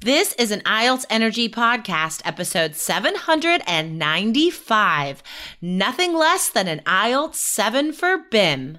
This is an IELTS Energy Podcast, episode 795. Nothing less than an IELTS 7 for BIM.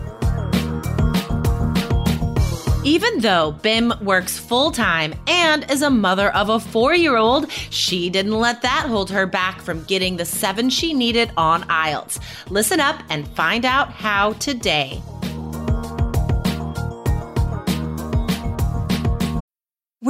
Even though Bim works full time and is a mother of a four year old, she didn't let that hold her back from getting the seven she needed on IELTS. Listen up and find out how today.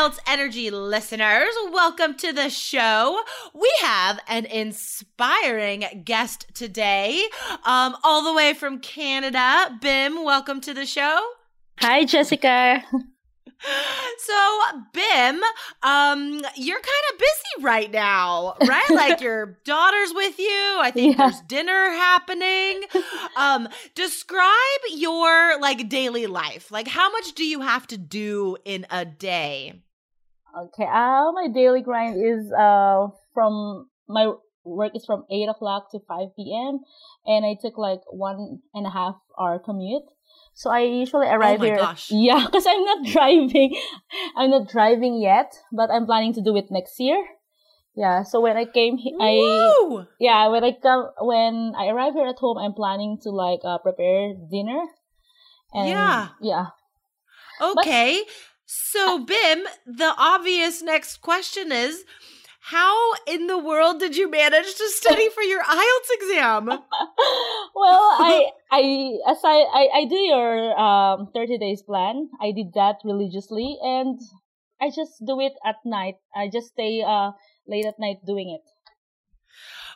Energy listeners. Welcome to the show. We have an inspiring guest today, um, all the way from Canada. Bim, welcome to the show. Hi, Jessica. So, Bim, um, you're kind of busy right now, right? like your daughter's with you. I think yeah. there's dinner happening. Um, describe your like daily life. Like, how much do you have to do in a day? Okay, uh, my daily grind is uh from my work is from eight o'clock to five p.m. and I took like one and a half hour commute. So I usually oh arrive oh here. Gosh. Yeah, because I'm not driving. I'm not driving yet, but I'm planning to do it next year. Yeah. So when I came, here, I yeah when I come when I arrive here at home, I'm planning to like uh, prepare dinner. And yeah. Yeah. Okay. But, so Bim, the obvious next question is how in the world did you manage to study for your IELTS exam? well, I, I, as I, I, I do your um, 30 days plan. I did that religiously and I just do it at night. I just stay uh, late at night doing it.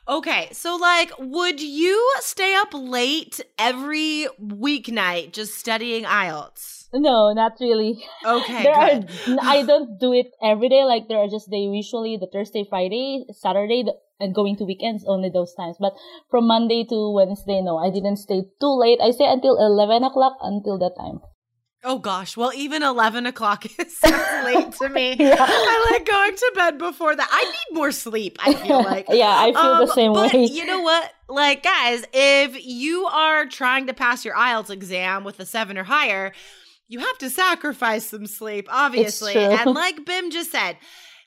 Okay, so like, would you stay up late every weeknight just studying IELTS? No, not really. Okay, there good. are. I don't do it every day. Like there are just day usually the Thursday, Friday, Saturday, and going to weekends only those times. But from Monday to Wednesday, no, I didn't stay too late. I stay until eleven o'clock until that time. Oh gosh, well, even 11 o'clock is late to me. yeah. I like going to bed before that. I need more sleep, I feel like. yeah, I feel um, the same but way. You know what? Like, guys, if you are trying to pass your IELTS exam with a seven or higher, you have to sacrifice some sleep, obviously. And like Bim just said,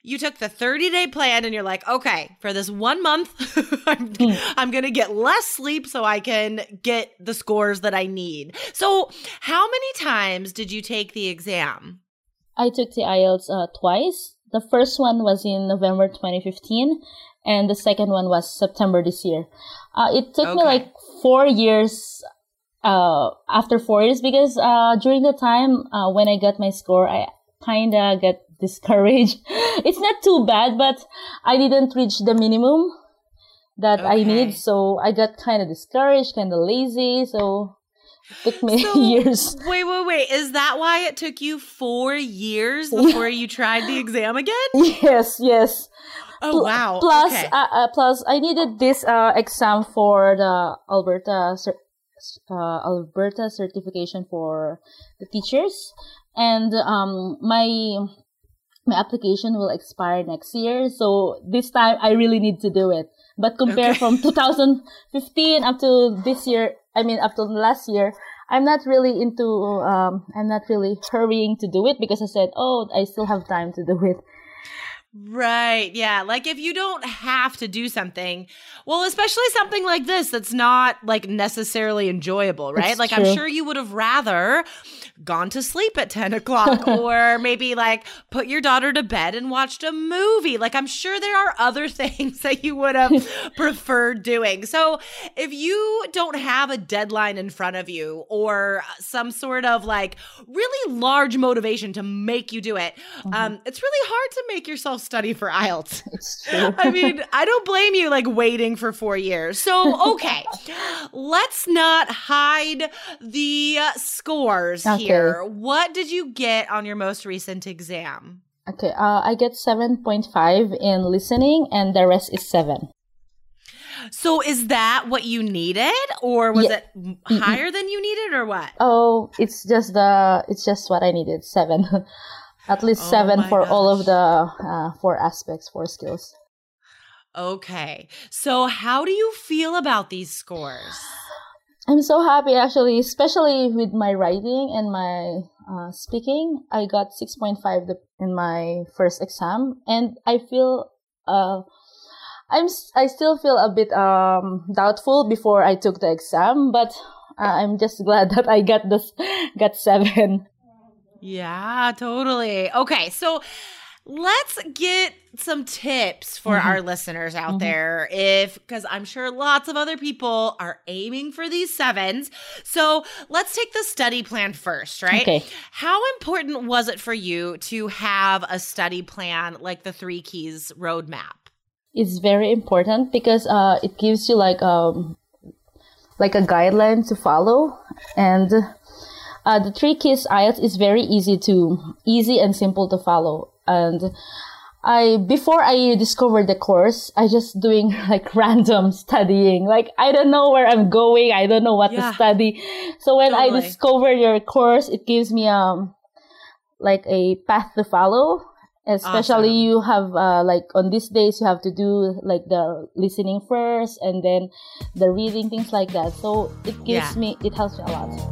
you took the 30 day plan and you're like, okay, for this one month, I'm, mm. I'm going to get less sleep so I can get the scores that I need. So, how many times did you take the exam? I took the IELTS uh, twice. The first one was in November 2015, and the second one was September this year. Uh, it took okay. me like four years uh, after four years because uh, during the time uh, when I got my score, I kind of got discouraged. it's not too bad, but I didn't reach the minimum that okay. I need. So I got kind of discouraged, kind of lazy. So it took me so, years. Wait, wait, wait. Is that why it took you four years before you tried the exam again? Yes, yes. Oh wow! Plus, okay. uh, uh, plus, I needed this uh, exam for the Alberta uh, Alberta certification for the teachers, and um, my my application will expire next year. So this time I really need to do it. But compare okay. from 2015 up to this year, I mean up to last year, I'm not really into, um, I'm not really hurrying to do it because I said, oh, I still have time to do it. Right. Yeah. Like if you don't have to do something, well, especially something like this that's not like necessarily enjoyable, right? It's like true. I'm sure you would have rather gone to sleep at 10 o'clock or maybe like put your daughter to bed and watched a movie. Like I'm sure there are other things that you would have preferred doing. So if you don't have a deadline in front of you or some sort of like really large motivation to make you do it, mm-hmm. um, it's really hard to make yourself study for IELTS. I mean, I don't blame you like waiting for four years. So, okay, let's not hide the uh, scores okay. here. What did you get on your most recent exam? Okay, uh, I get 7.5 in listening and the rest is 7. So is that what you needed or was yeah. it higher than you needed or what? Oh, it's just the it's just what I needed, 7. At least oh 7 for gosh. all of the uh, four aspects, four skills. Okay. So how do you feel about these scores? I'm so happy actually, especially with my writing and my uh, speaking. I got 6.5 in my first exam and I feel uh, I'm I still feel a bit um, doubtful before I took the exam, but uh, I'm just glad that I got this got 7. Yeah, totally. Okay, so let's get some tips for mm-hmm. our listeners out mm-hmm. there if because i'm sure lots of other people are aiming for these sevens so let's take the study plan first right okay. how important was it for you to have a study plan like the three keys roadmap it's very important because uh, it gives you like um like a guideline to follow and uh, the three keys IELTS is very easy to easy and simple to follow and I before I discovered the course, I just doing like random studying. Like I don't know where I'm going. I don't know what yeah. to study. So when totally. I discover your course, it gives me um like a path to follow. Especially awesome. you have uh, like on these days you have to do like the listening first and then the reading things like that. So it gives yeah. me it helps me a lot.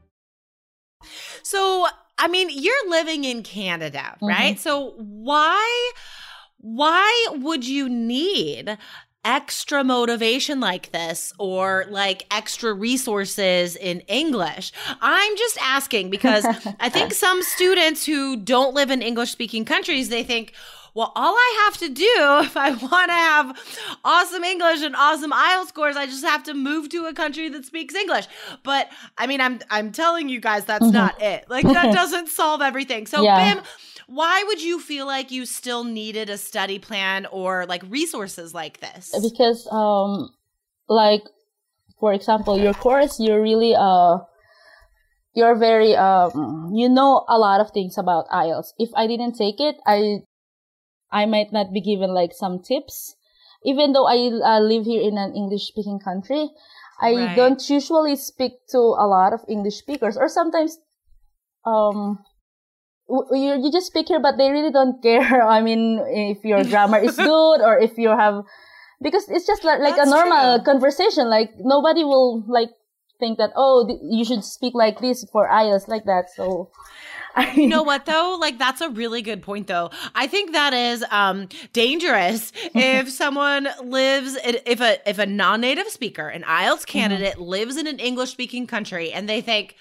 So, I mean, you're living in Canada, mm-hmm. right? So, why why would you need extra motivation like this or like extra resources in English? I'm just asking because I think some students who don't live in English speaking countries, they think, well, all I have to do if I want to have awesome English and awesome IELTS scores, I just have to move to a country that speaks English. But I mean, I'm I'm telling you guys that's mm-hmm. not it. Like that doesn't solve everything. So, yeah. Bim, why would you feel like you still needed a study plan or like resources like this? Because um like for example, your course you're really uh you're very um you know a lot of things about IELTS. If I didn't take it, I I might not be given like some tips. Even though I uh, live here in an English speaking country, I right. don't usually speak to a lot of English speakers or sometimes, um, you, you just speak here, but they really don't care. I mean, if your grammar is good or if you have, because it's just like, like a normal true. conversation. Like nobody will like think that, oh, th- you should speak like this for IELTS like that. So you know what though? Like that's a really good point though. I think that is um dangerous if someone lives if a if a non-native speaker, an IELTS mm-hmm. candidate mm-hmm. lives in an English speaking country and they think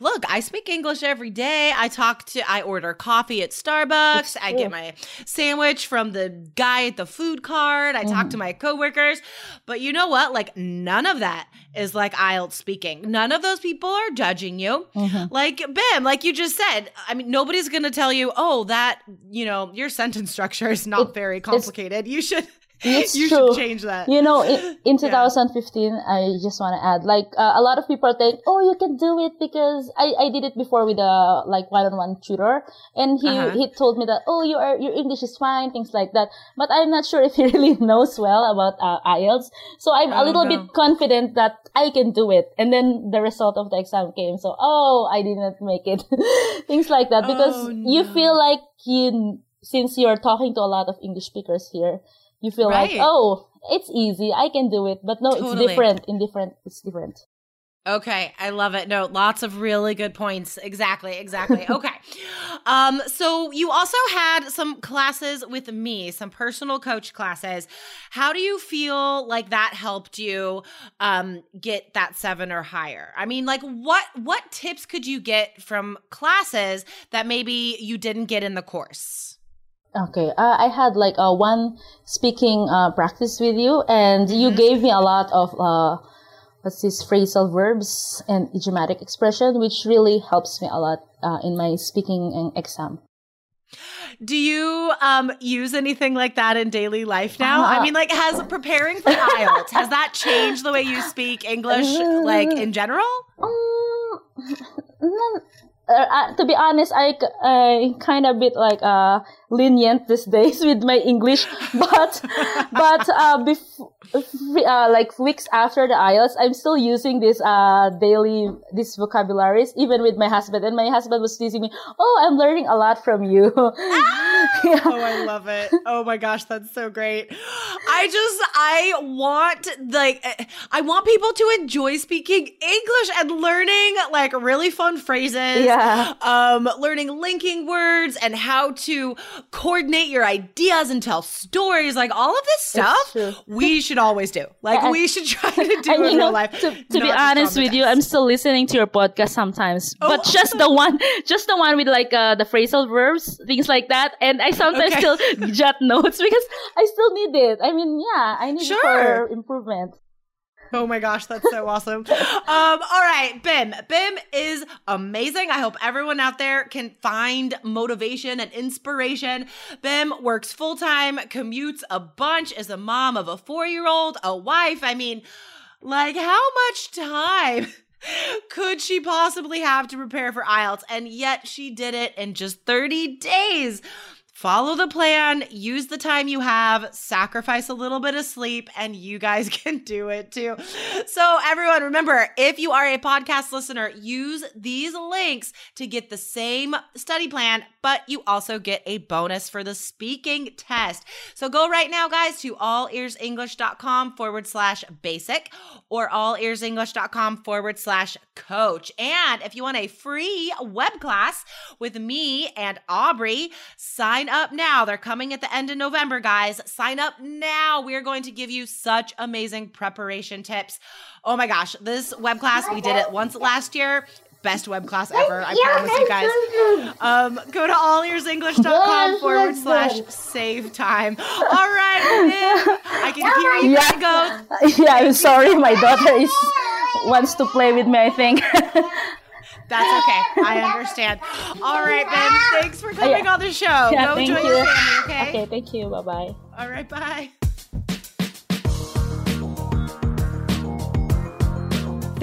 look, I speak English every day. I talk to, I order coffee at Starbucks. I get my sandwich from the guy at the food cart. I mm. talk to mm-hmm. my coworkers. But you know what? Like, none of that is like IELTS speaking. None of those people are judging you. Mm-hmm. Like, Bim, like you just said, I mean, nobody's going to tell you, oh, that, you know, your sentence structure is not it, very complicated. You should It's you true. should change that. You know, in, in 2015, yeah. I just want to add, like, uh, a lot of people think, oh, you can do it because I, I did it before with a, like, one-on-one tutor. And he, uh-huh. he told me that, oh, you are, your English is fine, things like that. But I'm not sure if he really knows well about uh, IELTS. So I'm oh, a little no. bit confident that I can do it. And then the result of the exam came. So, oh, I didn't make it. things like that. Because oh, no. you feel like you, since you're talking to a lot of English speakers here, you feel right. like, oh, it's easy. I can do it. But no, totally. it's different. In different, it's different. Okay, I love it. No, lots of really good points. Exactly, exactly. Okay. um so you also had some classes with me, some personal coach classes. How do you feel like that helped you um get that 7 or higher? I mean, like what what tips could you get from classes that maybe you didn't get in the course? Okay, uh, I had like a uh, one speaking uh, practice with you, and you mm-hmm. gave me a lot of uh, what's this phrasal verbs and idiomatic expression, which really helps me a lot uh, in my speaking exam. Do you um, use anything like that in daily life now? I uh, mean, like, has preparing for IELTS has that changed the way you speak English, like in general? Um, uh, to be honest, I I kind of bit like uh lenient these days with my English, but but uh before uh, like weeks after the IELTS, I'm still using this uh daily this vocabularies even with my husband, and my husband was teasing me. Oh, I'm learning a lot from you. Yeah. Oh, I love it. Oh my gosh, that's so great. I just I want like I want people to enjoy speaking English and learning like really fun phrases. Yeah. Um, learning linking words and how to coordinate your ideas and tell stories, like all of this stuff. We should always do. Like and, we should try to do in real life. To, to be honest with you, I'm still listening to your podcast sometimes, oh. but just the one, just the one with like uh, the phrasal verbs, things like that. And I sometimes okay. still jot notes because I still need it. I mean, yeah, I need sure. it for improvement. Oh my gosh, that's so awesome. Um, all right, Bim. Bim is amazing. I hope everyone out there can find motivation and inspiration. Bim works full time, commutes a bunch, is a mom of a four year old, a wife. I mean, like, how much time? could she possibly have to prepare for IELTS? And yet she did it in just 30 days follow the plan, use the time you have, sacrifice a little bit of sleep, and you guys can do it too. So, everyone, remember if you are a podcast listener, use these links to get the same study plan, but you also get a bonus for the speaking test. So, go right now, guys, to allearsenglish.com forward slash basic or allearsenglish.com forward slash coach. And if you want a free web class with me and Aubrey, sign up now. They're coming at the end of November, guys. Sign up now. We are going to give you such amazing preparation tips. Oh my gosh, this web class, we did it once last year best web class ever. I promise you guys. Um, go to allearsenglish.com forward slash save time. All right, I can hear you. Yeah, go. yeah I'm sorry. My daughter is wants to play with me, I think. That's okay. I understand. All right, Ben. Thanks for coming yeah. on the show. Yeah, Go enjoy you. your family, okay? Okay, thank you. Bye bye. All right, bye.